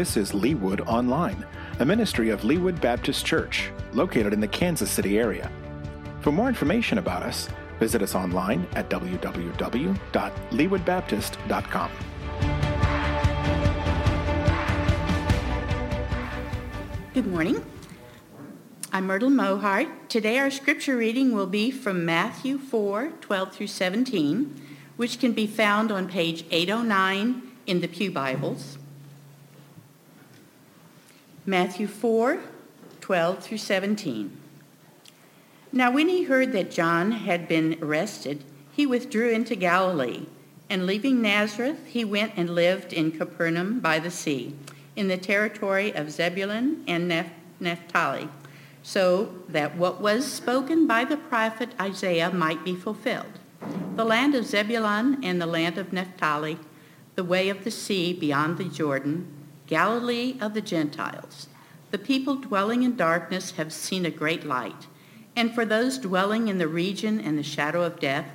This is Leawood Online, a ministry of Leawood Baptist Church, located in the Kansas City area. For more information about us, visit us online at www.leawoodbaptist.com. Good morning. I'm Myrtle Mohart. Today our scripture reading will be from Matthew 4, 12 through 17, which can be found on page 809 in the Pew Bibles. Matthew 4, 12 through 17. Now when he heard that John had been arrested, he withdrew into Galilee, and leaving Nazareth, he went and lived in Capernaum by the sea, in the territory of Zebulun and Naphtali, so that what was spoken by the prophet Isaiah might be fulfilled. The land of Zebulun and the land of Naphtali, the way of the sea beyond the Jordan, Galilee of the Gentiles. The people dwelling in darkness have seen a great light. And for those dwelling in the region and the shadow of death,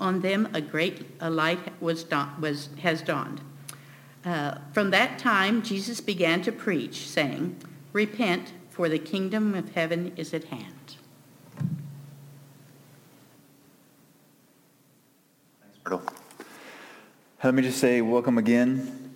on them a great a light was, was, has dawned. Uh, from that time, Jesus began to preach, saying, Repent, for the kingdom of heaven is at hand. Thanks. Let me just say welcome again.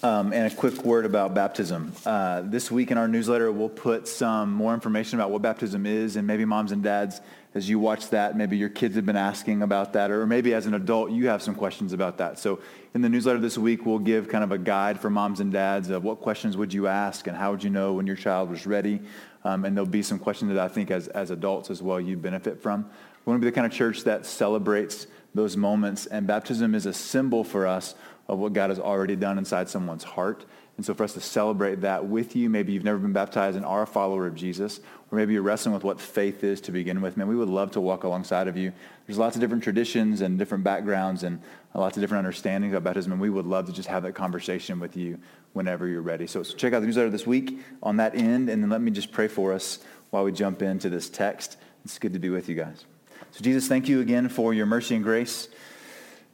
Um, and a quick word about baptism. Uh, this week in our newsletter, we'll put some more information about what baptism is, and maybe moms and dads, as you watch that, maybe your kids have been asking about that, or maybe as an adult, you have some questions about that. So in the newsletter this week, we'll give kind of a guide for moms and dads of what questions would you ask, and how would you know when your child was ready. Um, and there'll be some questions that I think as, as adults as well you benefit from. We want to be the kind of church that celebrates those moments, and baptism is a symbol for us of what God has already done inside someone's heart. And so for us to celebrate that with you, maybe you've never been baptized and are a follower of Jesus, or maybe you're wrestling with what faith is to begin with, man, we would love to walk alongside of you. There's lots of different traditions and different backgrounds and lots of different understandings of baptism, and we would love to just have that conversation with you whenever you're ready. So, so check out the newsletter this week on that end, and then let me just pray for us while we jump into this text. It's good to be with you guys. So Jesus, thank you again for your mercy and grace.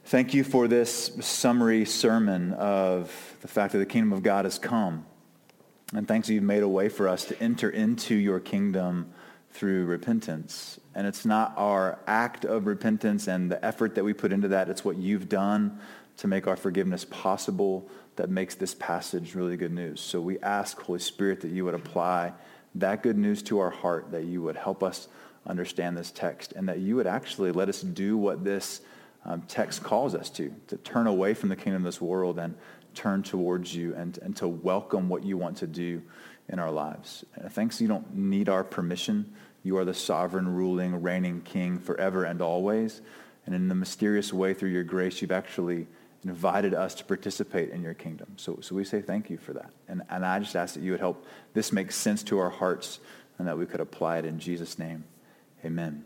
Thank you for this summary sermon of the fact that the kingdom of God has come. And thanks that you've made a way for us to enter into your kingdom through repentance. And it's not our act of repentance and the effort that we put into that. It's what you've done to make our forgiveness possible that makes this passage really good news. So we ask, Holy Spirit, that you would apply that good news to our heart, that you would help us understand this text, and that you would actually let us do what this um, text calls us to, to turn away from the kingdom of this world and turn towards you and, and to welcome what you want to do in our lives. And thanks you don't need our permission. You are the sovereign, ruling, reigning king forever and always. And in the mysterious way through your grace, you've actually invited us to participate in your kingdom. So, so we say thank you for that. And, and I just ask that you would help this make sense to our hearts and that we could apply it in Jesus' name. Amen.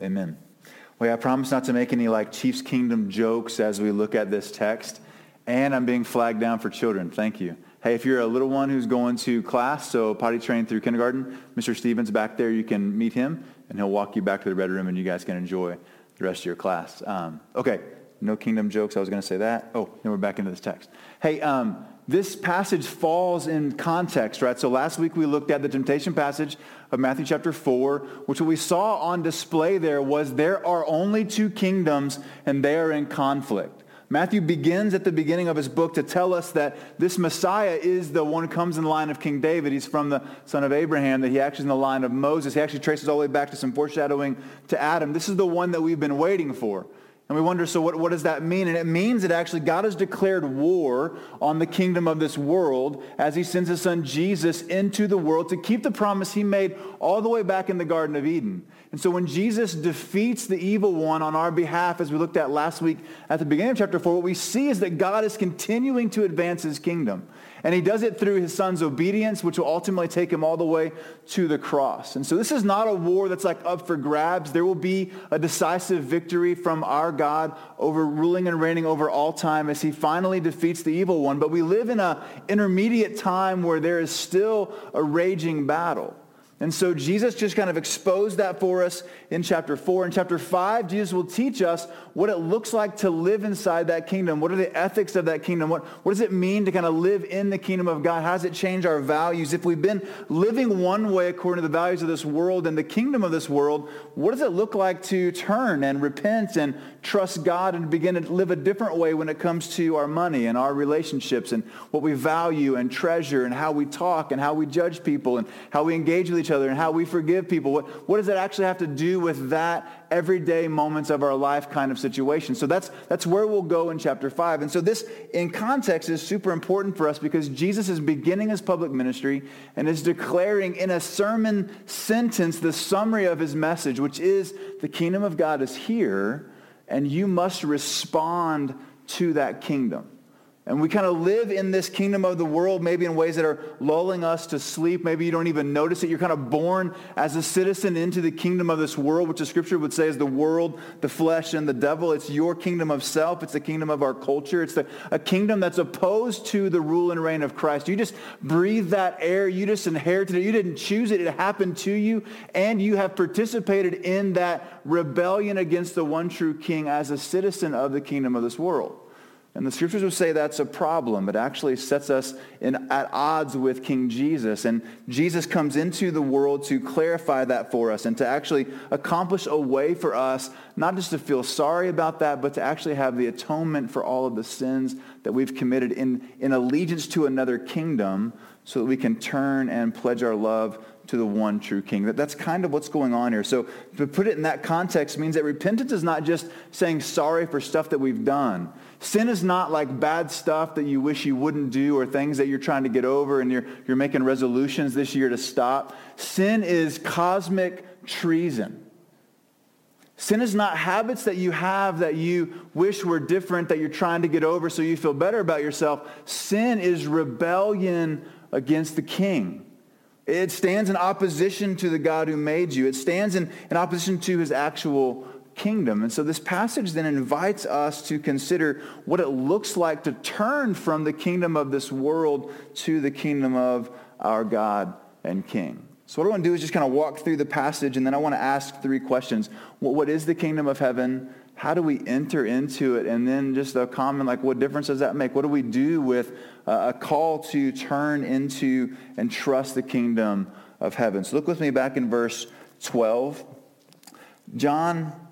Amen. Well, I promise not to make any like Chiefs Kingdom jokes as we look at this text. And I'm being flagged down for children. Thank you. Hey, if you're a little one who's going to class, so potty trained through kindergarten, Mr. Stevens back there, you can meet him, and he'll walk you back to the red room, and you guys can enjoy the rest of your class. Um, okay, no kingdom jokes. I was going to say that. Oh, then we're back into this text. Hey, um, this passage falls in context, right? So last week we looked at the temptation passage of Matthew chapter 4, which what we saw on display there was there are only two kingdoms and they are in conflict. Matthew begins at the beginning of his book to tell us that this Messiah is the one who comes in the line of King David. He's from the son of Abraham, that he actually is in the line of Moses. He actually traces all the way back to some foreshadowing to Adam. This is the one that we've been waiting for. And we wonder, so what, what does that mean? And it means that actually God has declared war on the kingdom of this world as he sends his son Jesus into the world to keep the promise he made all the way back in the Garden of Eden. And so when Jesus defeats the evil one on our behalf, as we looked at last week at the beginning of chapter 4, what we see is that God is continuing to advance his kingdom. And he does it through his son's obedience, which will ultimately take him all the way to the cross. And so this is not a war that's like up for grabs. There will be a decisive victory from our God over ruling and reigning over all time as he finally defeats the evil one. But we live in an intermediate time where there is still a raging battle. And so Jesus just kind of exposed that for us in chapter 4. In chapter 5, Jesus will teach us what it looks like to live inside that kingdom. What are the ethics of that kingdom? What, what does it mean to kind of live in the kingdom of God? How does it change our values? If we've been living one way according to the values of this world and the kingdom of this world, what does it look like to turn and repent and trust God and begin to live a different way when it comes to our money and our relationships and what we value and treasure and how we talk and how we judge people and how we engage with each other and how we forgive people. What, what does that actually have to do with that everyday moments of our life kind of situation? So that's, that's where we'll go in chapter 5. And so this, in context, is super important for us because Jesus is beginning his public ministry and is declaring in a sermon sentence the summary of his message, which is the kingdom of God is here and you must respond to that kingdom. And we kind of live in this kingdom of the world, maybe in ways that are lulling us to sleep. Maybe you don't even notice it. You're kind of born as a citizen into the kingdom of this world, which the scripture would say is the world, the flesh, and the devil. It's your kingdom of self. It's the kingdom of our culture. It's the, a kingdom that's opposed to the rule and reign of Christ. You just breathe that air. You just inherited it. You didn't choose it. It happened to you. And you have participated in that rebellion against the one true king as a citizen of the kingdom of this world. And the scriptures would say that's a problem. It actually sets us in, at odds with King Jesus. And Jesus comes into the world to clarify that for us and to actually accomplish a way for us, not just to feel sorry about that, but to actually have the atonement for all of the sins that we've committed in, in allegiance to another kingdom so that we can turn and pledge our love to the one true king. That, that's kind of what's going on here. So to put it in that context means that repentance is not just saying sorry for stuff that we've done. Sin is not like bad stuff that you wish you wouldn't do or things that you're trying to get over and you're, you're making resolutions this year to stop. Sin is cosmic treason. Sin is not habits that you have that you wish were different, that you're trying to get over so you feel better about yourself. Sin is rebellion against the king. It stands in opposition to the God who made you. It stands in, in opposition to his actual kingdom. And so this passage then invites us to consider what it looks like to turn from the kingdom of this world to the kingdom of our God and King. So what I want to do is just kind of walk through the passage and then I want to ask three questions. What is the kingdom of heaven? How do we enter into it? And then just a comment like, what difference does that make? What do we do with a call to turn into and trust the kingdom of heaven? So look with me back in verse 12. John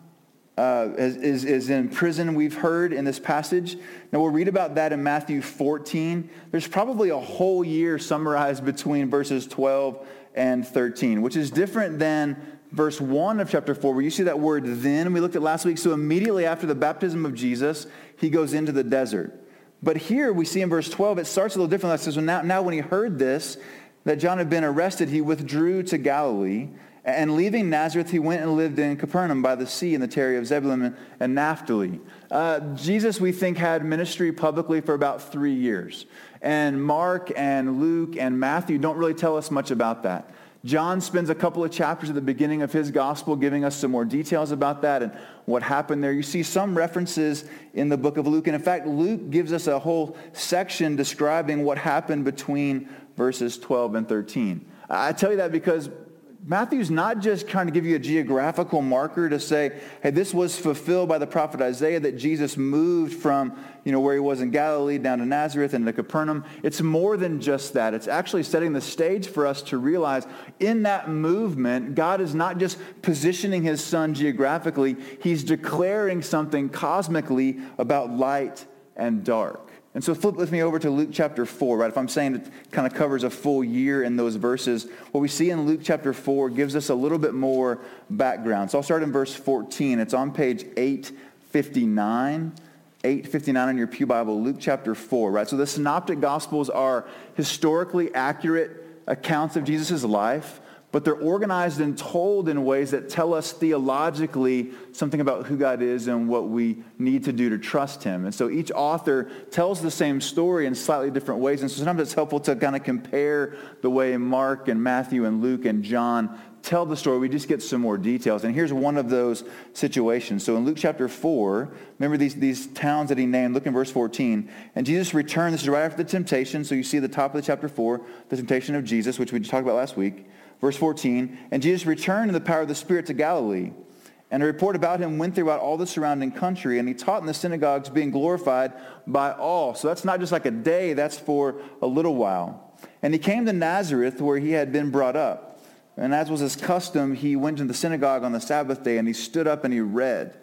uh, is, is in prison, we've heard in this passage. Now, we'll read about that in Matthew 14. There's probably a whole year summarized between verses 12 and 13, which is different than verse 1 of chapter 4, where you see that word then we looked at last week. So immediately after the baptism of Jesus, he goes into the desert. But here we see in verse 12, it starts a little differently. It says, now, now when he heard this, that John had been arrested, he withdrew to Galilee. And leaving Nazareth, he went and lived in Capernaum by the sea in the territory of Zebulun and Naphtali. Uh, Jesus, we think, had ministry publicly for about three years. And Mark and Luke and Matthew don't really tell us much about that. John spends a couple of chapters at the beginning of his gospel giving us some more details about that and what happened there. You see some references in the book of Luke. And in fact, Luke gives us a whole section describing what happened between verses 12 and 13. I tell you that because Matthew's not just trying to give you a geographical marker to say, hey, this was fulfilled by the prophet Isaiah that Jesus moved from, you know, where he was in Galilee down to Nazareth and to Capernaum. It's more than just that. It's actually setting the stage for us to realize in that movement, God is not just positioning his son geographically, he's declaring something cosmically about light and dark. And so flip with me over to Luke chapter 4, right? If I'm saying it kind of covers a full year in those verses, what we see in Luke chapter 4 gives us a little bit more background. So I'll start in verse 14. It's on page 859. 859 in your Pew Bible, Luke chapter 4, right? So the synoptic gospels are historically accurate accounts of Jesus' life but they're organized and told in ways that tell us theologically something about who God is and what we need to do to trust him. And so each author tells the same story in slightly different ways. And so sometimes it's helpful to kind of compare the way Mark and Matthew and Luke and John tell the story. We just get some more details. And here's one of those situations. So in Luke chapter 4, remember these, these towns that he named. Look in verse 14. And Jesus returned. This is right after the temptation. So you see the top of the chapter 4, the temptation of Jesus, which we just talked about last week. Verse 14, and Jesus returned in the power of the Spirit to Galilee. And a report about him went throughout all the surrounding country, and he taught in the synagogues, being glorified by all. So that's not just like a day, that's for a little while. And he came to Nazareth, where he had been brought up. And as was his custom, he went to the synagogue on the Sabbath day, and he stood up and he read.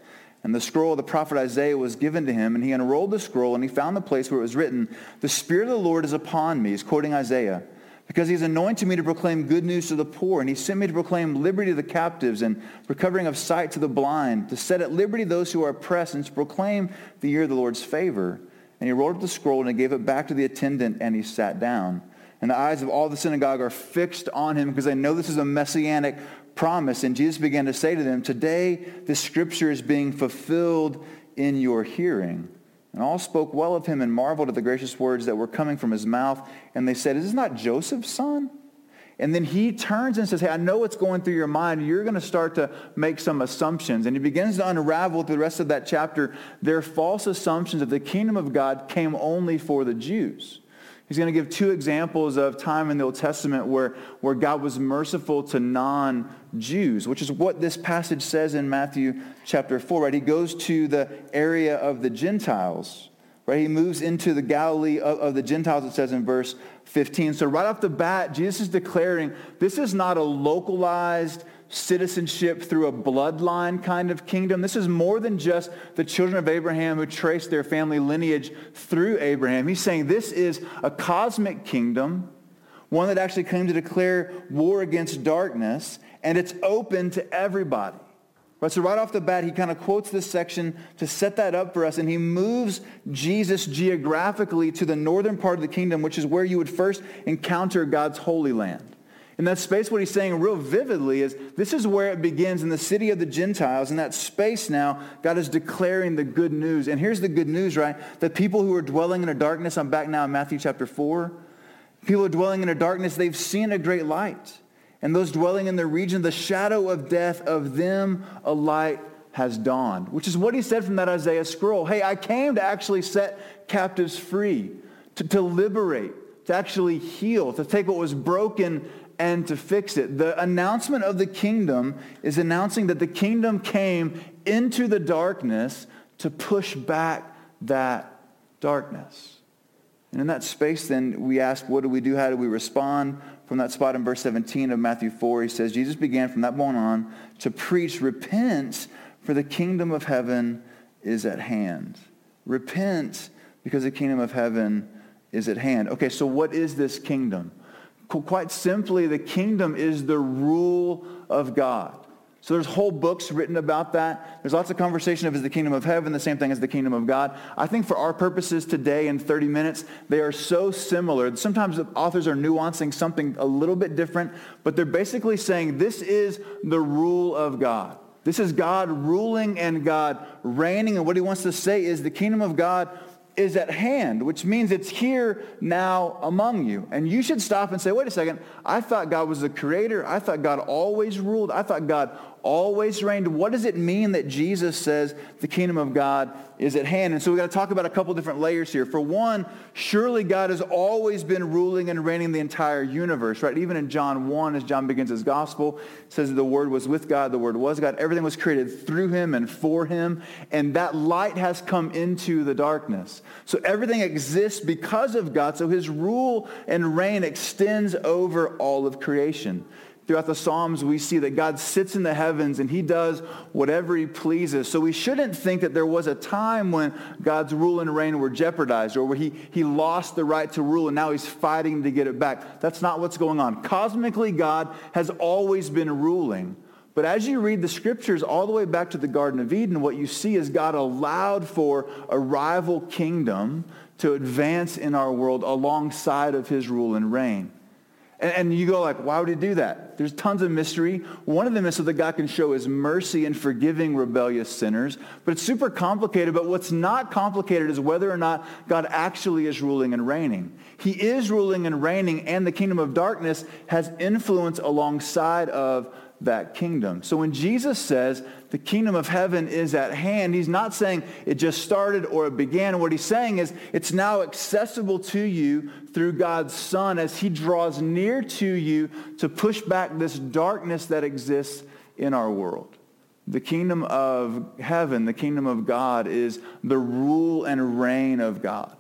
And the scroll of the prophet Isaiah was given to him, and he unrolled the scroll, and he found the place where it was written, The Spirit of the Lord is upon me. He's quoting Isaiah because he's anointed me to proclaim good news to the poor, and he sent me to proclaim liberty to the captives and recovering of sight to the blind, to set at liberty those who are oppressed, and to proclaim the year of the Lord's favor. And he rolled up the scroll and he gave it back to the attendant, and he sat down. And the eyes of all the synagogue are fixed on him because they know this is a messianic promise. And Jesus began to say to them, Today this scripture is being fulfilled in your hearing. And all spoke well of him and marveled at the gracious words that were coming from his mouth. And they said, Is this not Joseph's son? And then he turns and says, Hey, I know what's going through your mind. You're going to start to make some assumptions. And he begins to unravel through the rest of that chapter their false assumptions that the kingdom of God came only for the Jews. He's going to give two examples of time in the Old Testament where, where God was merciful to non-Jews, which is what this passage says in Matthew chapter 4, right? He goes to the area of the Gentiles, right? He moves into the Galilee of, of the Gentiles, it says in verse 15. So right off the bat, Jesus is declaring this is not a localized citizenship through a bloodline kind of kingdom. This is more than just the children of Abraham who trace their family lineage through Abraham. He's saying this is a cosmic kingdom, one that actually came to declare war against darkness, and it's open to everybody. Right, so right off the bat, he kind of quotes this section to set that up for us, and he moves Jesus geographically to the northern part of the kingdom, which is where you would first encounter God's holy land. In that space, what he's saying real vividly is this is where it begins in the city of the Gentiles. In that space now, God is declaring the good news. And here's the good news, right? The people who are dwelling in a darkness, I'm back now in Matthew chapter 4. People are dwelling in a darkness, they've seen a great light. And those dwelling in the region, the shadow of death, of them a light has dawned, which is what he said from that Isaiah scroll. Hey, I came to actually set captives free, to, to liberate, to actually heal, to take what was broken and to fix it. The announcement of the kingdom is announcing that the kingdom came into the darkness to push back that darkness. And in that space, then we ask, what do we do? How do we respond? From that spot in verse 17 of Matthew 4, he says, Jesus began from that point on to preach, repent, for the kingdom of heaven is at hand. Repent, because the kingdom of heaven is at hand. Okay, so what is this kingdom? Quite simply, the kingdom is the rule of God. So there's whole books written about that. There's lots of conversation of is the kingdom of heaven the same thing as the kingdom of God. I think for our purposes today in 30 minutes, they are so similar. Sometimes the authors are nuancing something a little bit different, but they're basically saying this is the rule of God. This is God ruling and God reigning. And what he wants to say is the kingdom of God is at hand, which means it's here now among you. And you should stop and say, wait a second, I thought God was the creator. I thought God always ruled. I thought God always reigned. What does it mean that Jesus says the kingdom of God is at hand? And so we've got to talk about a couple different layers here. For one, surely God has always been ruling and reigning the entire universe, right? Even in John 1, as John begins his gospel, says that the word was with God, the word was God. Everything was created through him and for him. And that light has come into the darkness. So everything exists because of God. So his rule and reign extends over all of creation. Throughout the Psalms, we see that God sits in the heavens and he does whatever he pleases. So we shouldn't think that there was a time when God's rule and reign were jeopardized or where he, he lost the right to rule and now he's fighting to get it back. That's not what's going on. Cosmically, God has always been ruling. But as you read the scriptures all the way back to the Garden of Eden, what you see is God allowed for a rival kingdom to advance in our world alongside of his rule and reign. And, and, you go like, why would he do that? There's tons of mystery. One of them is so that God can show his mercy in forgiving rebellious sinners. But it's super complicated. But what's not complicated is whether or not God actually is ruling and reigning. He is ruling and reigning, and the kingdom of darkness has influence alongside of that kingdom. So when Jesus says the kingdom of heaven is at hand, he's not saying it just started or it began. What he's saying is it's now accessible to you through God's Son as he draws near to you to push back this darkness that exists in our world. The kingdom of heaven, the kingdom of God, is the rule and reign of God.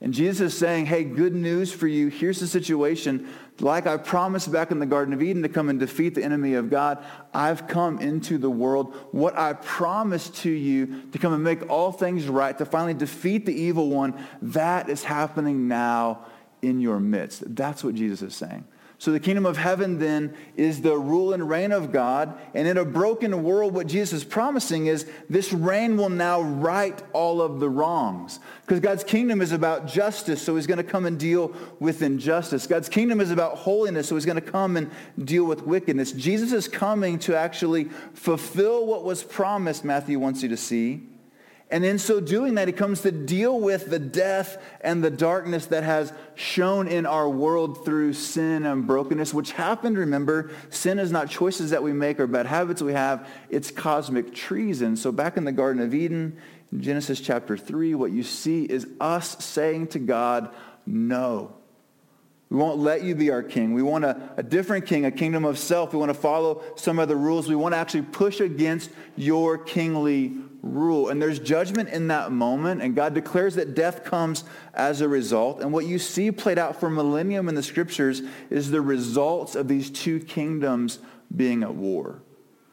And Jesus is saying, hey, good news for you. Here's the situation. Like I promised back in the Garden of Eden to come and defeat the enemy of God, I've come into the world. What I promised to you to come and make all things right, to finally defeat the evil one, that is happening now in your midst. That's what Jesus is saying. So the kingdom of heaven then is the rule and reign of God. And in a broken world, what Jesus is promising is this reign will now right all of the wrongs. Because God's kingdom is about justice, so he's going to come and deal with injustice. God's kingdom is about holiness, so he's going to come and deal with wickedness. Jesus is coming to actually fulfill what was promised, Matthew wants you to see. And in so doing that, he comes to deal with the death and the darkness that has shown in our world through sin and brokenness, which happened, remember, sin is not choices that we make or bad habits we have. It's cosmic treason. So back in the Garden of Eden, Genesis chapter 3, what you see is us saying to God, no. We won't let you be our king. We want a, a, different king, a kingdom of self. We want to follow some of the rules. We want to actually push against your kingly rule. And there's judgment in that moment, and God declares that death comes as a result. And what you see played out for millennium in the scriptures is the results of these two kingdoms being at war.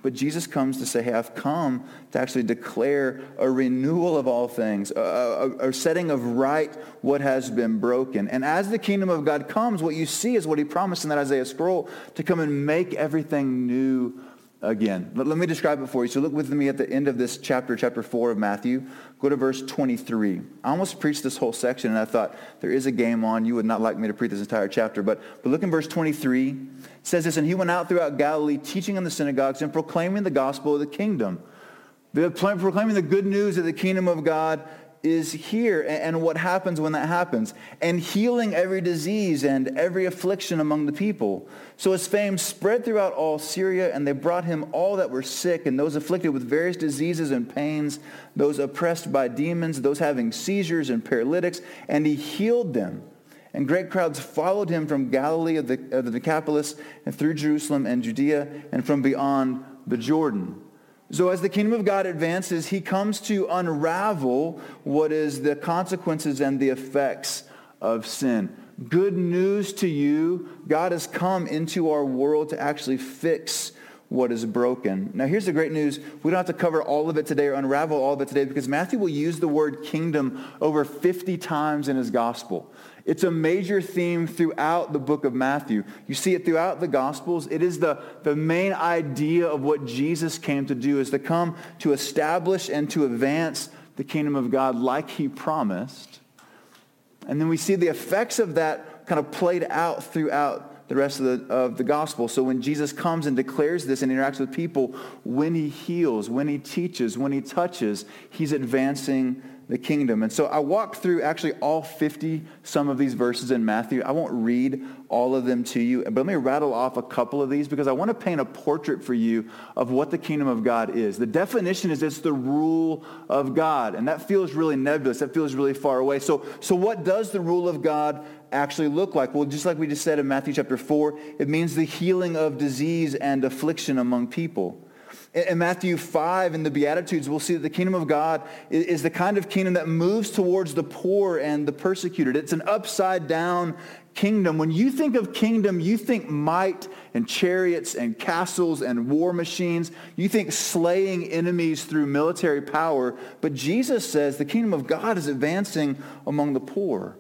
But Jesus comes to say, hey, I've come to actually declare a renewal of all things, a, a, a, setting of right what has been broken. And as the kingdom of God comes, what you see is what he promised in that Isaiah scroll to come and make everything new again. Let, let me describe it for you. So look with me at the end of this chapter, chapter 4 of Matthew. Go to verse 23. I almost preached this whole section, and I thought there is a game on. You would not like me to preach this entire chapter. But, but look in verse 23. It says this, And he went out throughout Galilee, teaching in the synagogues and proclaiming the gospel of the kingdom. The, proclaiming the good news of the kingdom of God is here and what happens when that happens. And healing every disease and every affliction among the people. So his fame spread throughout all syria and they brought him all that were sick and those afflicted with various diseases and pains those oppressed by demons those having seizures and paralytics and he healed them. And great crowds followed him from galilee of the, of the decapolis and through jerusalem and judea and from beyond the jordan so as the kingdom of God advances, he comes to unravel what is the consequences and the effects of sin. Good news to you, God has come into our world to actually fix what is broken. Now here's the great news. We don't have to cover all of it today or unravel all of it today because Matthew will use the word kingdom over 50 times in his gospel. It's a major theme throughout the book of Matthew. You see it throughout the Gospels. It is the, the main idea of what Jesus came to do, is to come to establish and to advance the kingdom of God like he promised. And then we see the effects of that kind of played out throughout the rest of the, of the gospel. So when Jesus comes and declares this and interacts with people, when he heals, when he teaches, when he touches, he's advancing the kingdom. And so I walked through actually all 50 some of these verses in Matthew. I won't read all of them to you, but let me rattle off a couple of these because I want to paint a portrait for you of what the kingdom of God is. The definition is it's the rule of God, and that feels really nebulous. That feels really far away. So, so what does the rule of God actually look like? Well, just like we just said in Matthew chapter 4, it means the healing of disease and affliction among people. In Matthew 5 in the Beatitudes, we'll see that the kingdom of God is the kind of kingdom that moves towards the poor and the persecuted. It's an upside down kingdom. When you think of kingdom, you think might and chariots and castles and war machines. You think slaying enemies through military power. But Jesus says the kingdom of God is advancing among the poor.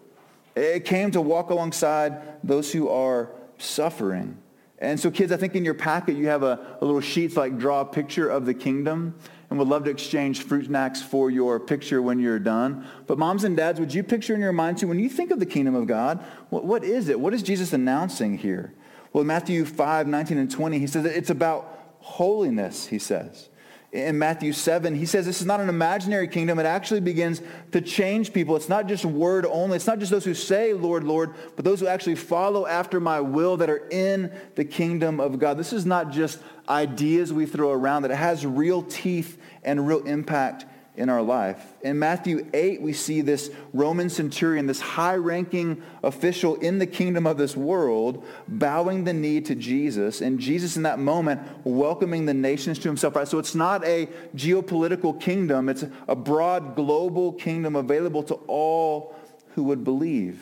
It came to walk alongside those who are suffering. And so kids, I think in your packet you have a, a little sheet like draw a picture of the kingdom and we'd love to exchange fruit snacks for your picture when you're done. But moms and dads, would you picture in your mind too, when you think of the kingdom of God, what, what is it? What is Jesus announcing here? Well, in Matthew 5, 19 and 20, he says it's about holiness, he says. In Matthew 7, he says this is not an imaginary kingdom. It actually begins to change people. It's not just word only. It's not just those who say, Lord, Lord, but those who actually follow after my will that are in the kingdom of God. This is not just ideas we throw around, that it has real teeth and real impact in our life. In Matthew 8, we see this Roman centurion, this high-ranking official in the kingdom of this world, bowing the knee to Jesus, and Jesus in that moment welcoming the nations to himself. Right? So it's not a geopolitical kingdom. It's a broad global kingdom available to all who would believe.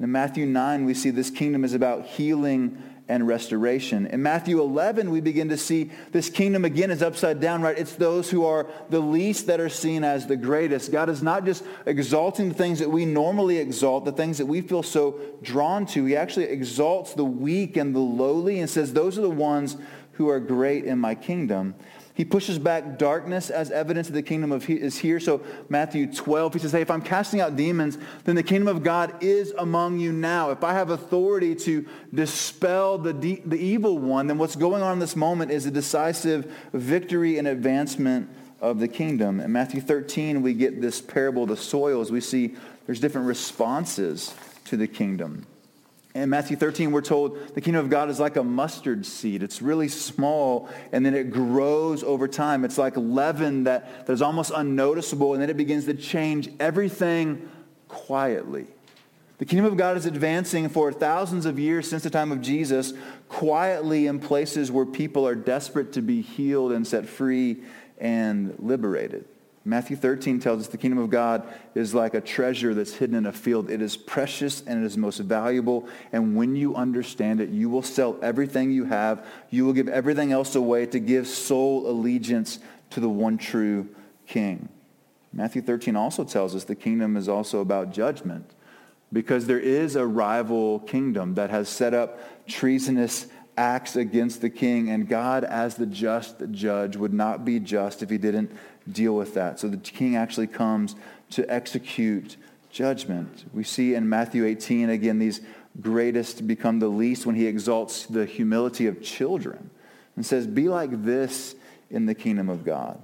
In Matthew 9, we see this kingdom is about healing and restoration. In Matthew 11, we begin to see this kingdom again is upside down, right? It's those who are the least that are seen as the greatest. God is not just exalting the things that we normally exalt, the things that we feel so drawn to. He actually exalts the weak and the lowly and says, those are the ones who are great in my kingdom. He pushes back darkness as evidence that the kingdom of he is here. So Matthew 12, he says, hey, if I'm casting out demons, then the kingdom of God is among you now. If I have authority to dispel the, de- the evil one, then what's going on in this moment is a decisive victory and advancement of the kingdom. In Matthew 13, we get this parable of the soils. We see there's different responses to the kingdom. In Matthew 13, we're told the kingdom of God is like a mustard seed. It's really small, and then it grows over time. It's like leaven that, that's almost unnoticeable, and then it begins to change everything quietly. The kingdom of God is advancing for thousands of years since the time of Jesus, quietly in places where people are desperate to be healed and set free and liberated. Matthew 13 tells us the kingdom of God is like a treasure that's hidden in a field. It is precious and it is most valuable. And when you understand it, you will sell everything you have. You will give everything else away to give sole allegiance to the one true king. Matthew 13 also tells us the kingdom is also about judgment because there is a rival kingdom that has set up treasonous acts against the king. And God, as the just judge, would not be just if he didn't deal with that. So the king actually comes to execute judgment. We see in Matthew 18, again, these greatest become the least when he exalts the humility of children and says, be like this in the kingdom of God.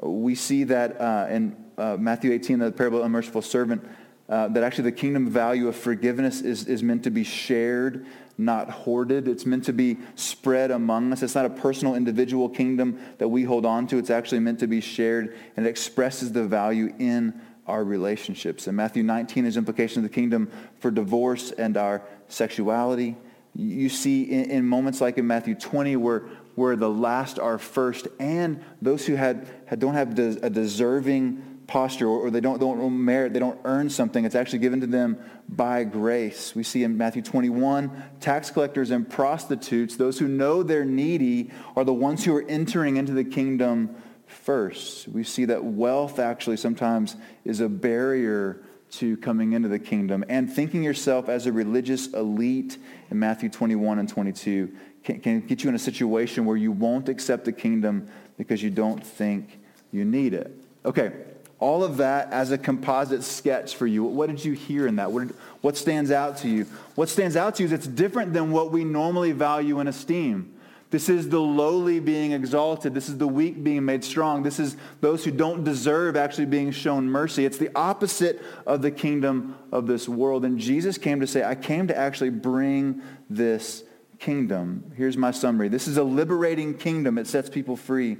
We see that uh, in uh, Matthew 18, the parable of the unmerciful servant, uh, that actually the kingdom value of forgiveness is, is meant to be shared not hoarded. It's meant to be spread among us. It's not a personal individual kingdom that we hold on to. It's actually meant to be shared, and it expresses the value in our relationships. And Matthew 19 is implication of the kingdom for divorce and our sexuality. You see in, in moments like in Matthew 20 where, where the last are first and those who had, had don't have des, a deserving posture or they don't, don't merit, they don't earn something. It's actually given to them by grace. We see in Matthew 21, tax collectors and prostitutes, those who know they're needy, are the ones who are entering into the kingdom first. We see that wealth actually sometimes is a barrier to coming into the kingdom. And thinking yourself as a religious elite in Matthew 21 and 22 can, can get you in a situation where you won't accept the kingdom because you don't think you need it. Okay, all of that as a composite sketch for you. What did you hear in that? What, what stands out to you? What stands out to you is it's different than what we normally value and esteem. This is the lowly being exalted. This is the weak being made strong. This is those who don't deserve actually being shown mercy. It's the opposite of the kingdom of this world. And Jesus came to say, I came to actually bring this kingdom. Here's my summary. This is a liberating kingdom. It sets people free.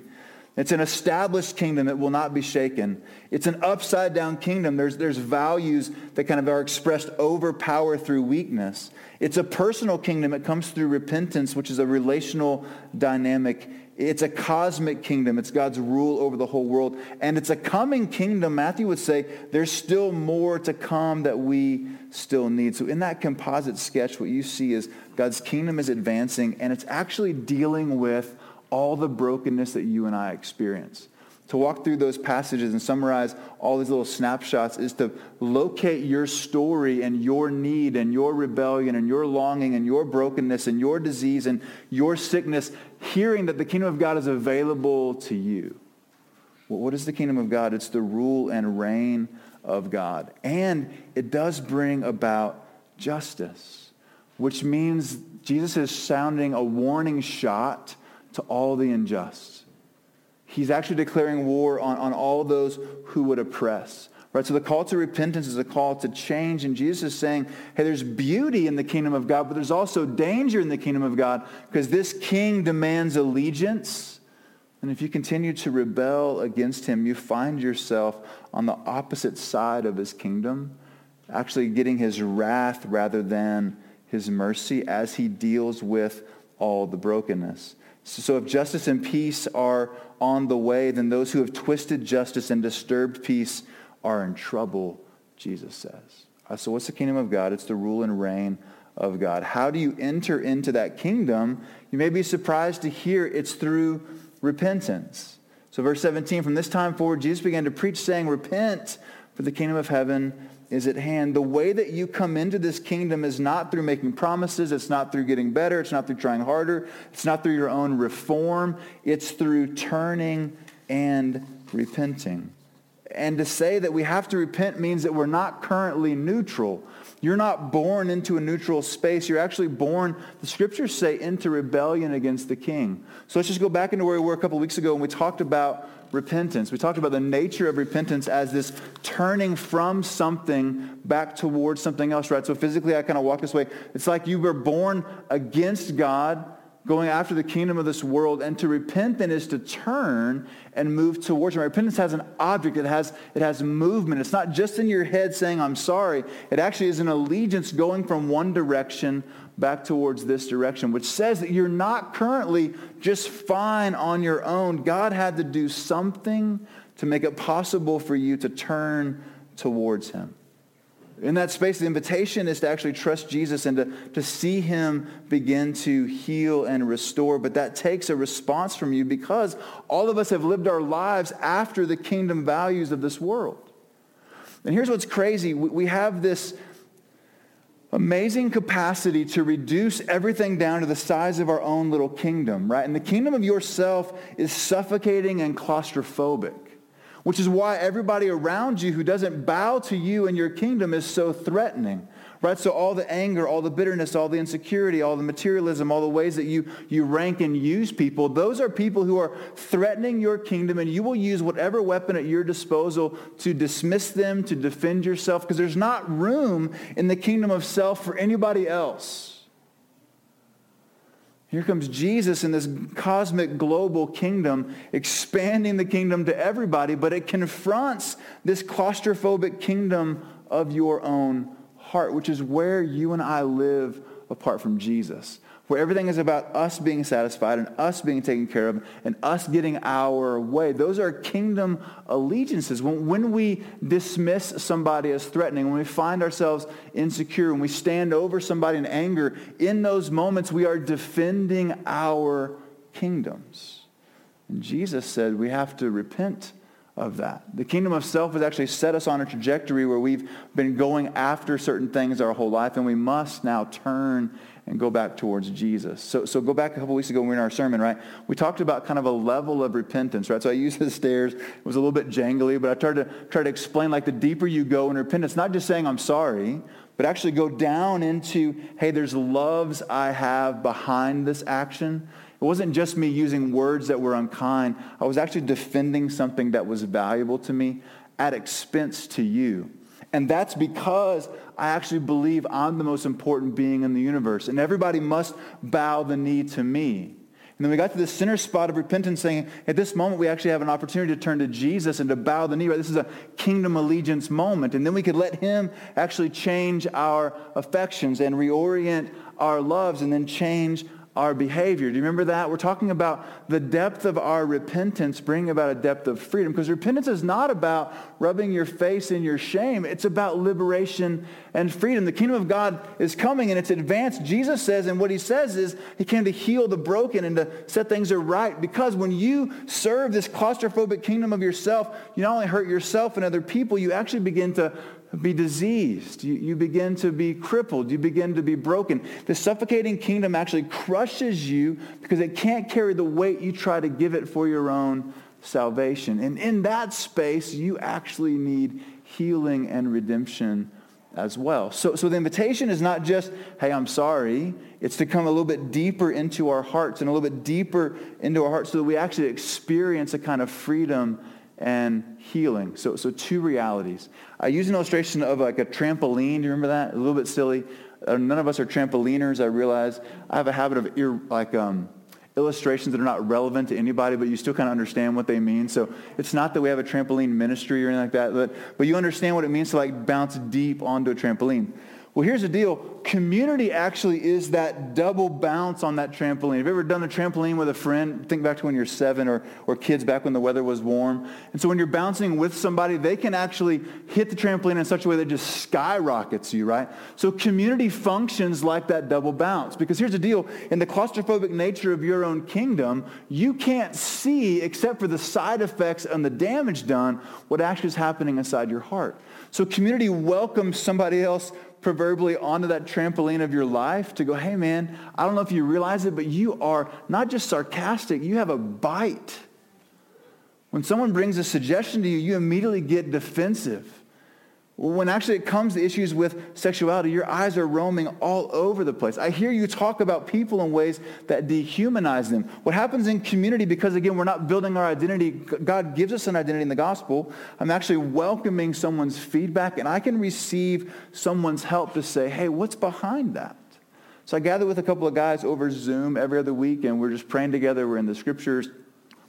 It's an established kingdom that will not be shaken. It's an upside down kingdom. There's, there's values that kind of are expressed over power through weakness. It's a personal kingdom. It comes through repentance, which is a relational dynamic. It's a cosmic kingdom. It's God's rule over the whole world. And it's a coming kingdom. Matthew would say there's still more to come that we still need. So in that composite sketch, what you see is God's kingdom is advancing and it's actually dealing with all the brokenness that you and I experience. To walk through those passages and summarize all these little snapshots is to locate your story and your need and your rebellion and your longing and your brokenness and your disease and your sickness, hearing that the kingdom of God is available to you. Well, what is the kingdom of God? It's the rule and reign of God. And it does bring about justice, which means Jesus is sounding a warning shot to all the unjust. He's actually declaring war on, on all those who would oppress. Right? So the call to repentance is a call to change. And Jesus is saying, hey, there's beauty in the kingdom of God, but there's also danger in the kingdom of God because this king demands allegiance. And if you continue to rebel against him, you find yourself on the opposite side of his kingdom, actually getting his wrath rather than his mercy as he deals with all the brokenness. So if justice and peace are on the way, then those who have twisted justice and disturbed peace are in trouble, Jesus says. Uh, so what's the kingdom of God? It's the rule and reign of God. How do you enter into that kingdom? You may be surprised to hear it's through repentance. So verse 17, from this time forward, Jesus began to preach saying, repent, for the kingdom of heaven is at hand. The way that you come into this kingdom is not through making promises. It's not through getting better. It's not through trying harder. It's not through your own reform. It's through turning and repenting. And to say that we have to repent means that we're not currently neutral. You're not born into a neutral space. You're actually born, the scriptures say, into rebellion against the king. So let's just go back into where we were a couple weeks ago when we talked about repentance. We talked about the nature of repentance as this turning from something back towards something else, right? So physically, I kind of walk this way. It's like you were born against God, going after the kingdom of this world, and to repent then is to turn and move towards him. Repentance has an object. It has, it has movement. It's not just in your head saying, I'm sorry. It actually is an allegiance going from one direction back towards this direction, which says that you're not currently just fine on your own. God had to do something to make it possible for you to turn towards him. In that space, the invitation is to actually trust Jesus and to, to see him begin to heal and restore. But that takes a response from you because all of us have lived our lives after the kingdom values of this world. And here's what's crazy. We have this amazing capacity to reduce everything down to the size of our own little kingdom, right? And the kingdom of yourself is suffocating and claustrophobic, which is why everybody around you who doesn't bow to you and your kingdom is so threatening. Right? So all the anger, all the bitterness, all the insecurity, all the materialism, all the ways that you, you rank and use people, those are people who are threatening your kingdom and you will use whatever weapon at your disposal to dismiss them, to defend yourself, because there's not room in the kingdom of self for anybody else. Here comes Jesus in this cosmic global kingdom, expanding the kingdom to everybody, but it confronts this claustrophobic kingdom of your own heart, which is where you and I live apart from Jesus, where everything is about us being satisfied and us being taken care of and us getting our way. Those are kingdom allegiances. When, when we dismiss somebody as threatening, when we find ourselves insecure, when we stand over somebody in anger, in those moments we are defending our kingdoms. And Jesus said we have to repent of that. The kingdom of self has actually set us on a trajectory where we've been going after certain things our whole life, and we must now turn and go back towards Jesus. So, so go back a couple weeks ago when we were in our sermon, right? We talked about kind of a level of repentance, right? So I used the stairs. It was a little bit jangly, but I tried to try to explain like the deeper you go in repentance, not just saying I'm sorry, but actually go down into, hey, there's loves I have behind this action. It wasn't just me using words that were unkind. I was actually defending something that was valuable to me at expense to you. And that's because I actually believe I'm the most important being in the universe. And everybody must bow the knee to me. And then we got to the center spot of repentance saying, at this moment, we actually have an opportunity to turn to Jesus and to bow the knee. Right? This is a kingdom allegiance moment. And then we could let him actually change our affections and reorient our loves and then change our behavior. Do you remember that? We're talking about the depth of our repentance bringing about a depth of freedom because repentance is not about rubbing your face in your shame. It's about liberation and freedom. The kingdom of God is coming and it's advanced. Jesus says, and what he says is he came to heal the broken and to set things right because when you serve this claustrophobic kingdom of yourself, you not only hurt yourself and other people, you actually begin to be diseased. You, you begin to be crippled. You begin to be broken. The suffocating kingdom actually crushes you because it can't carry the weight you try to give it for your own salvation. And in that space, you actually need healing and redemption as well. So, so the invitation is not just, hey, I'm sorry. It's to come a little bit deeper into our hearts and a little bit deeper into our hearts so that we actually experience a kind of freedom and healing. So, so two realities. I use an illustration of like a trampoline. Do you remember that? A little bit silly. Uh, none of us are trampoliners, I realize. I have a habit of ear, like um, illustrations that are not relevant to anybody, but you still kind of understand what they mean. So it's not that we have a trampoline ministry or anything like that, but, but you understand what it means to like bounce deep onto a trampoline. Well, here's the deal. Community actually is that double bounce on that trampoline. Have you ever done a trampoline with a friend? Think back to when you're seven or, or kids back when the weather was warm. And so when you're bouncing with somebody, they can actually hit the trampoline in such a way that just skyrockets you, right? So community functions like that double bounce. Because here's the deal. In the claustrophobic nature of your own kingdom, you can't see, except for the side effects and the damage done, what actually is happening inside your heart. So community welcomes somebody else proverbially onto that trampoline of your life to go, hey man, I don't know if you realize it, but you are not just sarcastic, you have a bite. When someone brings a suggestion to you, you immediately get defensive. When actually it comes to issues with sexuality, your eyes are roaming all over the place. I hear you talk about people in ways that dehumanize them. What happens in community, because again, we're not building our identity, God gives us an identity in the gospel. I'm actually welcoming someone's feedback and I can receive someone's help to say, hey, what's behind that? So I gather with a couple of guys over Zoom every other week and we're just praying together. We're in the scriptures,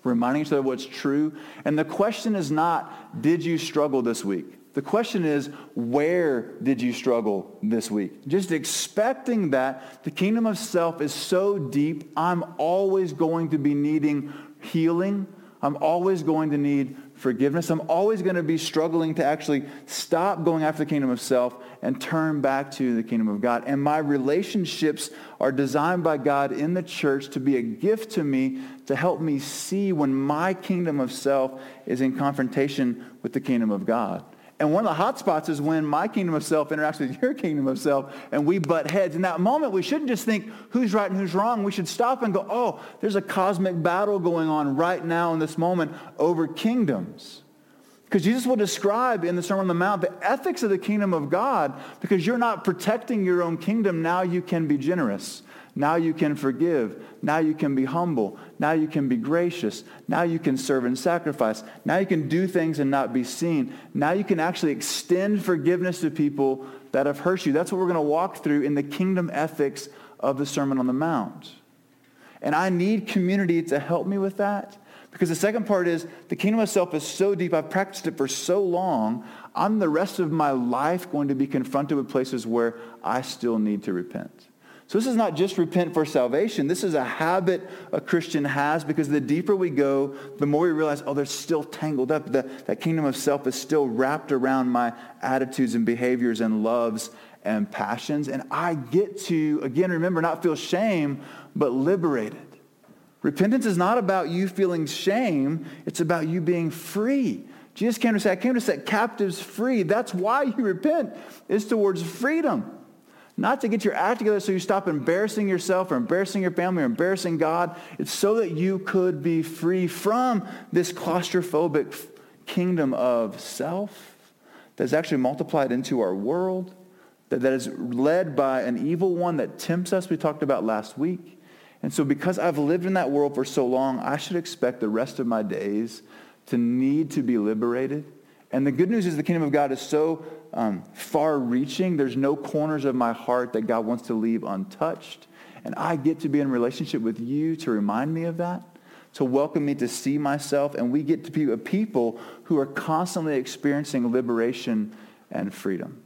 reminding each other what's true. And the question is not, did you struggle this week? The question is, where did you struggle this week? Just expecting that the kingdom of self is so deep, I'm always going to be needing healing. I'm always going to need forgiveness. I'm always going to be struggling to actually stop going after the kingdom of self and turn back to the kingdom of God. And my relationships are designed by God in the church to be a gift to me to help me see when my kingdom of self is in confrontation with the kingdom of God. And one of the hot spots is when my kingdom of self interacts with your kingdom of self and we butt heads. In that moment, we shouldn't just think who's right and who's wrong. We should stop and go, oh, there's a cosmic battle going on right now in this moment over kingdoms. Because Jesus will describe in the Sermon on the Mount the ethics of the kingdom of God because you're not protecting your own kingdom. Now you can be generous. Now you can forgive. Now you can be humble. Now you can be gracious. Now you can serve and sacrifice. Now you can do things and not be seen. Now you can actually extend forgiveness to people that have hurt you. That's what we're going to walk through in the kingdom ethics of the Sermon on the Mount. And I need community to help me with that. Because the second part is the kingdom of self is so deep, I've practiced it for so long, I'm the rest of my life going to be confronted with places where I still need to repent. So this is not just repent for salvation. This is a habit a Christian has because the deeper we go, the more we realize, oh, they're still tangled up. The, that kingdom of self is still wrapped around my attitudes and behaviors and loves and passions. And I get to, again, remember, not feel shame, but liberated. Repentance is not about you feeling shame. It's about you being free. Jesus came to say, I came to set captives free. That's why you repent, is towards freedom. Not to get your act together so you stop embarrassing yourself or embarrassing your family or embarrassing God. It's so that you could be free from this claustrophobic kingdom of self that's actually multiplied into our world, that, that is led by an evil one that tempts us, we talked about last week. And so because I've lived in that world for so long, I should expect the rest of my days to need to be liberated. And the good news is the kingdom of God is so um, far reaching. There's no corners of my heart that God wants to leave untouched. And I get to be in relationship with you to remind me of that, to welcome me to see myself. And we get to be a people who are constantly experiencing liberation and freedom.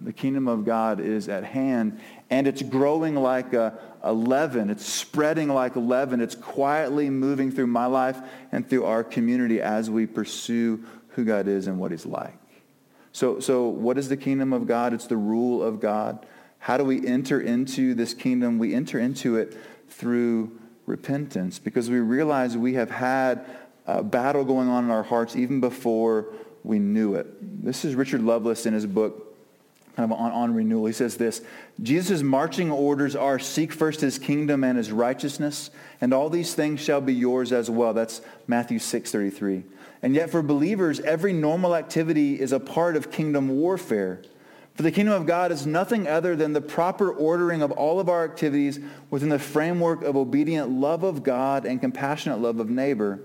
The kingdom of God is at hand, and it's growing like a, a leaven. It's spreading like leaven. It's quietly moving through my life and through our community as we pursue who God is and what he's like. So, so what is the kingdom of God? It's the rule of God. How do we enter into this kingdom? We enter into it through repentance because we realize we have had a battle going on in our hearts even before we knew it. This is Richard Lovelace in his book kind of on, on renewal. He says this, Jesus' marching orders are seek first his kingdom and his righteousness, and all these things shall be yours as well. That's Matthew 6.33. And yet for believers, every normal activity is a part of kingdom warfare. For the kingdom of God is nothing other than the proper ordering of all of our activities within the framework of obedient love of God and compassionate love of neighbor.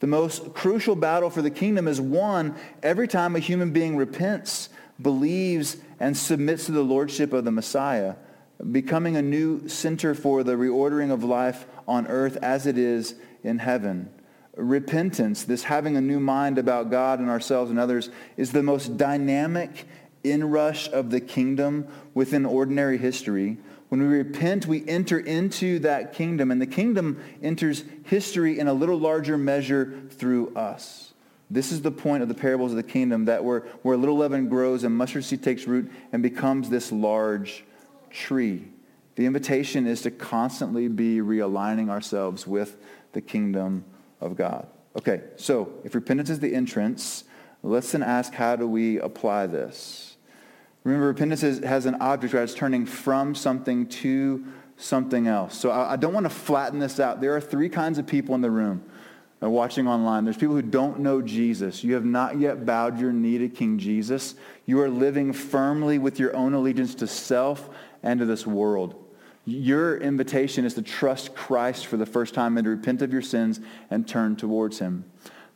The most crucial battle for the kingdom is won every time a human being repents, believes, and submits to the lordship of the Messiah, becoming a new center for the reordering of life on earth as it is in heaven. Repentance, this having a new mind about God and ourselves and others, is the most dynamic inrush of the kingdom within ordinary history. When we repent, we enter into that kingdom, and the kingdom enters history in a little larger measure through us. This is the point of the parables of the kingdom, that where, where little leaven grows and mustard seed takes root and becomes this large tree. The invitation is to constantly be realigning ourselves with the kingdom of God. Okay, so if repentance is the entrance, let's then ask how do we apply this? Remember, repentance is, has an object, right? It's turning from something to something else. So I, I don't want to flatten this out. There are three kinds of people in the room uh, watching online. There's people who don't know Jesus. You have not yet bowed your knee to King Jesus. You are living firmly with your own allegiance to self and to this world. Your invitation is to trust Christ for the first time and to repent of your sins and turn towards him.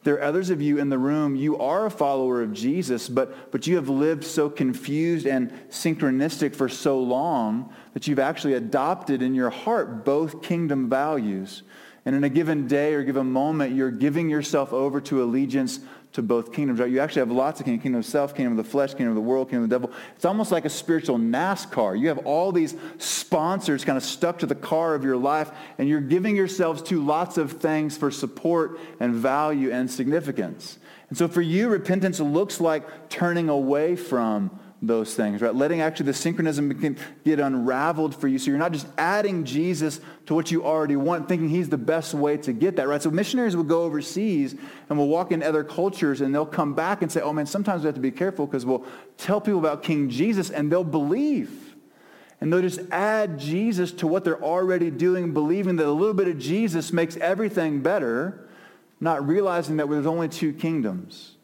There are others of you in the room, you are a follower of Jesus, but, but you have lived so confused and synchronistic for so long that you've actually adopted in your heart both kingdom values. And in a given day or given moment, you're giving yourself over to allegiance to both kingdoms, right? You actually have lots of kingdoms, kingdom of self, kingdom of the flesh, kingdom of the world, kingdom of the devil. It's almost like a spiritual NASCAR. You have all these sponsors kind of stuck to the car of your life, and you're giving yourselves to lots of things for support and value and significance. And so for you, repentance looks like turning away from those things, right? Letting actually the synchronism begin get unraveled for you so you're not just adding Jesus to what you already want, thinking he's the best way to get that, right? So missionaries will go overseas and will walk in other cultures and they'll come back and say, oh man, sometimes we have to be careful because we'll tell people about King Jesus and they'll believe. And they'll just add Jesus to what they're already doing, believing that a little bit of Jesus makes everything better, not realizing that there's only two kingdoms.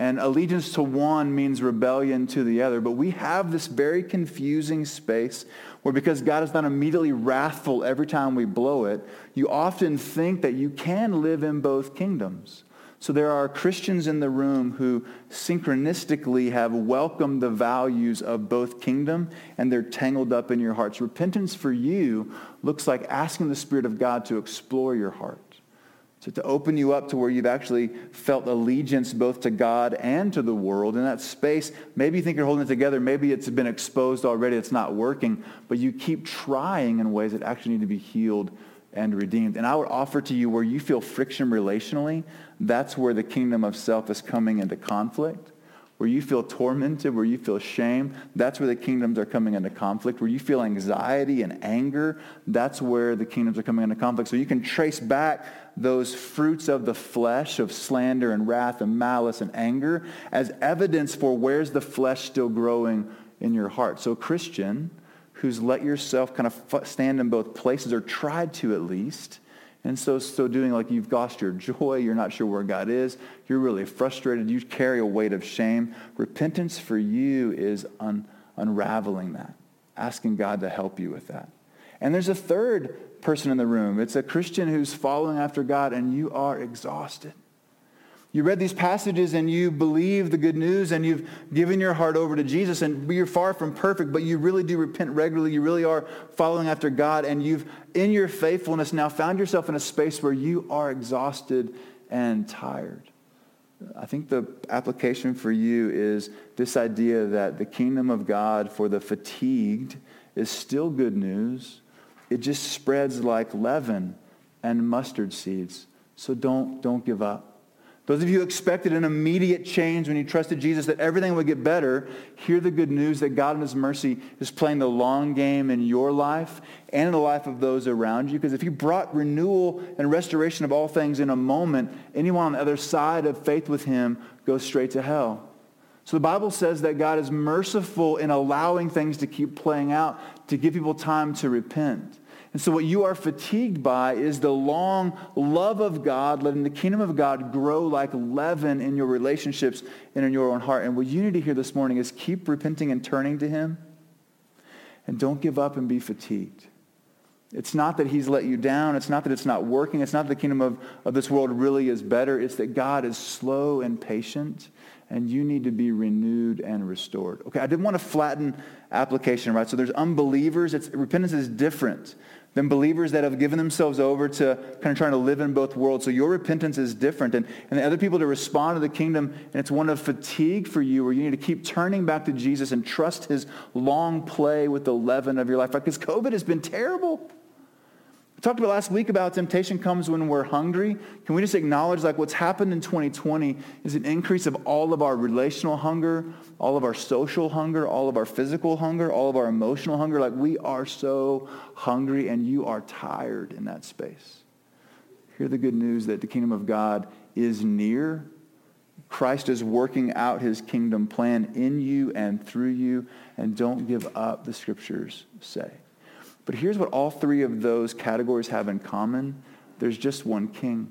And allegiance to one means rebellion to the other. But we have this very confusing space where because God is not immediately wrathful every time we blow it, you often think that you can live in both kingdoms. So there are Christians in the room who synchronistically have welcomed the values of both kingdom and they're tangled up in your hearts. Repentance for you looks like asking the Spirit of God to explore your heart to, to open you up to where you've actually felt allegiance both to God and to the world. In that space, maybe you think you're holding it together. Maybe it's been exposed already. It's not working. But you keep trying in ways that actually need to be healed and redeemed. And I would offer to you where you feel friction relationally, that's where the kingdom of self is coming into conflict where you feel tormented, where you feel shame, that's where the kingdoms are coming into conflict. Where you feel anxiety and anger, that's where the kingdoms are coming into conflict. So you can trace back those fruits of the flesh of slander and wrath and malice and anger as evidence for where's the flesh still growing in your heart. So Christian, who's let yourself kind of stand in both places or tried to at least, and so, so doing like you've lost your joy, you're not sure where God is, you're really frustrated, you carry a weight of shame. Repentance for you is un, unraveling that, asking God to help you with that. And there's a third person in the room. It's a Christian who's following after God and you are exhausted. You read these passages and you believe the good news and you've given your heart over to Jesus and you're far from perfect, but you really do repent regularly. You really are following after God and you've, in your faithfulness, now found yourself in a space where you are exhausted and tired. I think the application for you is this idea that the kingdom of God for the fatigued is still good news. It just spreads like leaven and mustard seeds. So don't, don't give up. Those of you who expected an immediate change when you trusted Jesus, that everything would get better, hear the good news that God in his mercy is playing the long game in your life and in the life of those around you. Because if he brought renewal and restoration of all things in a moment, anyone on the other side of faith with him goes straight to hell. So the Bible says that God is merciful in allowing things to keep playing out to give people time to repent. And so what you are fatigued by is the long love of God, letting the kingdom of God grow like leaven in your relationships and in your own heart. And what you need to hear this morning is keep repenting and turning to him. And don't give up and be fatigued. It's not that he's let you down. It's not that it's not working. It's not that the kingdom of, of this world really is better. It's that God is slow and patient and you need to be renewed and restored. Okay, I didn't want to flatten application, right? So there's unbelievers. It's, repentance is different than believers that have given themselves over to kind of trying to live in both worlds. So your repentance is different. And, and the other people to respond to the kingdom, and it's one of fatigue for you where you need to keep turning back to Jesus and trust his long play with the leaven of your life. Because COVID has been terrible. We talked about last week about temptation comes when we're hungry. Can we just acknowledge like what's happened in 2020 is an increase of all of our relational hunger, all of our social hunger, all of our physical hunger, all of our emotional hunger. Like we are so hungry and you are tired in that space. Hear the good news that the kingdom of God is near. Christ is working out his kingdom plan in you and through you. And don't give up, the scriptures say. But here's what all three of those categories have in common. There's just one king.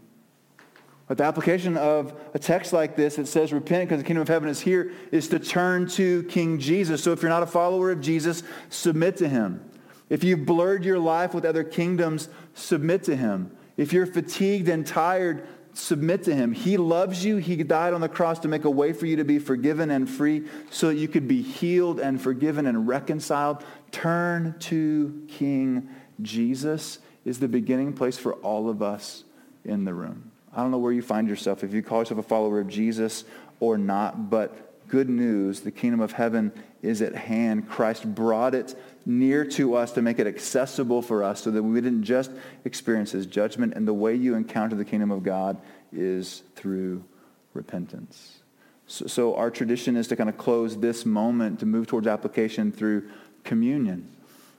But the application of a text like this, that says repent because the kingdom of heaven is here, is to turn to King Jesus. So if you're not a follower of Jesus, submit to him. If you've blurred your life with other kingdoms, submit to him. If you're fatigued and tired, submit to him. He loves you. He died on the cross to make a way for you to be forgiven and free so that you could be healed and forgiven and reconciled Turn to King Jesus is the beginning place for all of us in the room. I don't know where you find yourself, if you call yourself a follower of Jesus or not, but good news, the kingdom of heaven is at hand. Christ brought it near to us to make it accessible for us so that we didn't just experience his judgment. And the way you encounter the kingdom of God is through repentance. So, so our tradition is to kind of close this moment to move towards application through communion,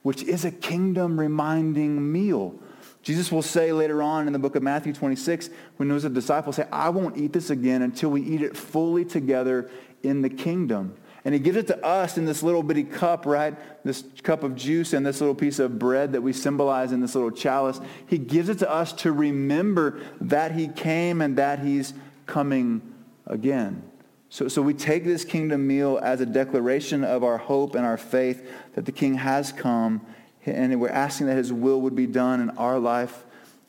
which is a kingdom reminding meal. Jesus will say later on in the book of Matthew 26, when those of disciples say, I won't eat this again until we eat it fully together in the kingdom. And he gives it to us in this little bitty cup, right? This cup of juice and this little piece of bread that we symbolize in this little chalice. He gives it to us to remember that he came and that he's coming again. So, so we take this kingdom meal as a declaration of our hope and our faith that the king has come, and we're asking that his will would be done in our life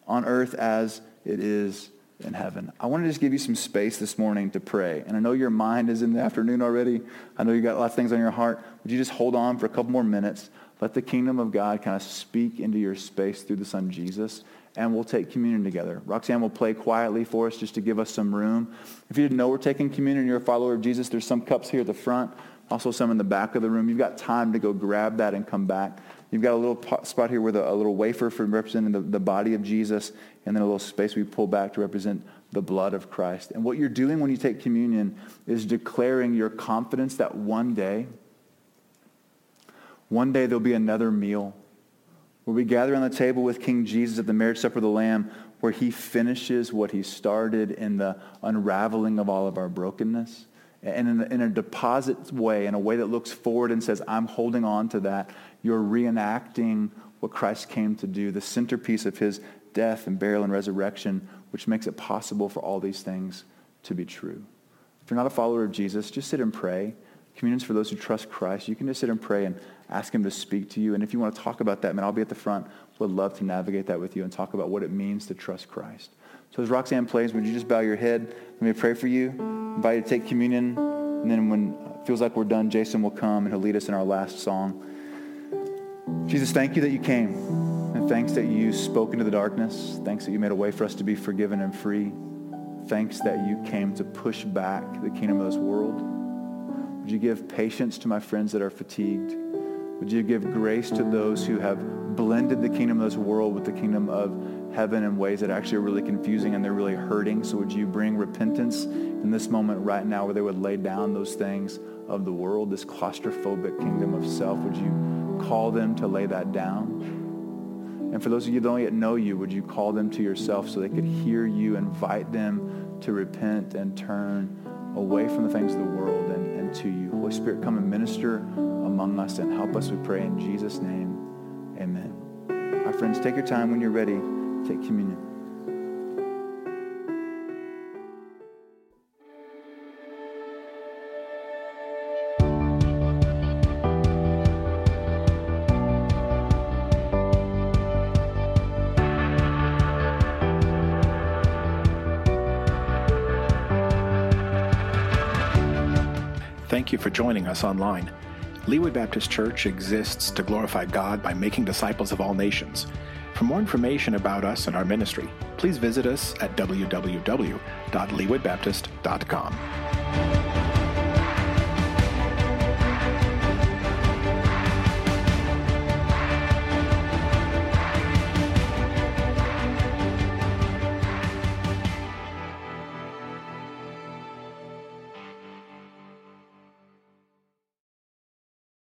on earth as it is in heaven. I want to just give you some space this morning to pray. And I know your mind is in the afternoon already. I know you got lots of things on your heart. Would you just hold on for a couple more minutes? Let the kingdom of God kind of speak into your space through the Son Jesus and we'll take communion together. Roxanne will play quietly for us just to give us some room. If you didn't know we're taking communion and you're a follower of Jesus, there's some cups here at the front, also some in the back of the room. You've got time to go grab that and come back. You've got a little spot here with a, a little wafer for representing the, the body of Jesus, and then a little space we pull back to represent the blood of Christ. And what you're doing when you take communion is declaring your confidence that one day, one day there'll be another meal where we gather on the table with King Jesus at the marriage supper of the Lamb, where he finishes what he started in the unraveling of all of our brokenness. And in a, in a deposit way, in a way that looks forward and says, I'm holding on to that. You're reenacting what Christ came to do, the centerpiece of his death and burial and resurrection, which makes it possible for all these things to be true. If you're not a follower of Jesus, just sit and pray. Communion's for those who trust Christ. You can just sit and pray and ask him to speak to you. And if you want to talk about that, man, I'll be at the front. Would love to navigate that with you and talk about what it means to trust Christ. So as Roxanne plays, would you just bow your head? Let me pray for you. Invite you to take communion. And then when it feels like we're done, Jason will come and he'll lead us in our last song. Jesus, thank you that you came. And thanks that you spoke into the darkness. Thanks that you made a way for us to be forgiven and free. Thanks that you came to push back the kingdom of this world. Would you give patience to my friends that are fatigued? Would you give grace to those who have blended the kingdom of this world with the kingdom of heaven in ways that actually are really confusing and they're really hurting? So would you bring repentance in this moment right now where they would lay down those things of the world, this claustrophobic kingdom of self? Would you call them to lay that down? And for those of you that don't yet know you, would you call them to yourself so they could hear you, invite them to repent and turn away from the things of the world and, and to you? Holy Spirit, come and minister among us and help us, we pray in Jesus' name. Amen. Our friends, take your time when you're ready. Take communion. Thank you for joining us online. Leawood Baptist Church exists to glorify God by making disciples of all nations. For more information about us and our ministry, please visit us at www.leawoodbaptist.com.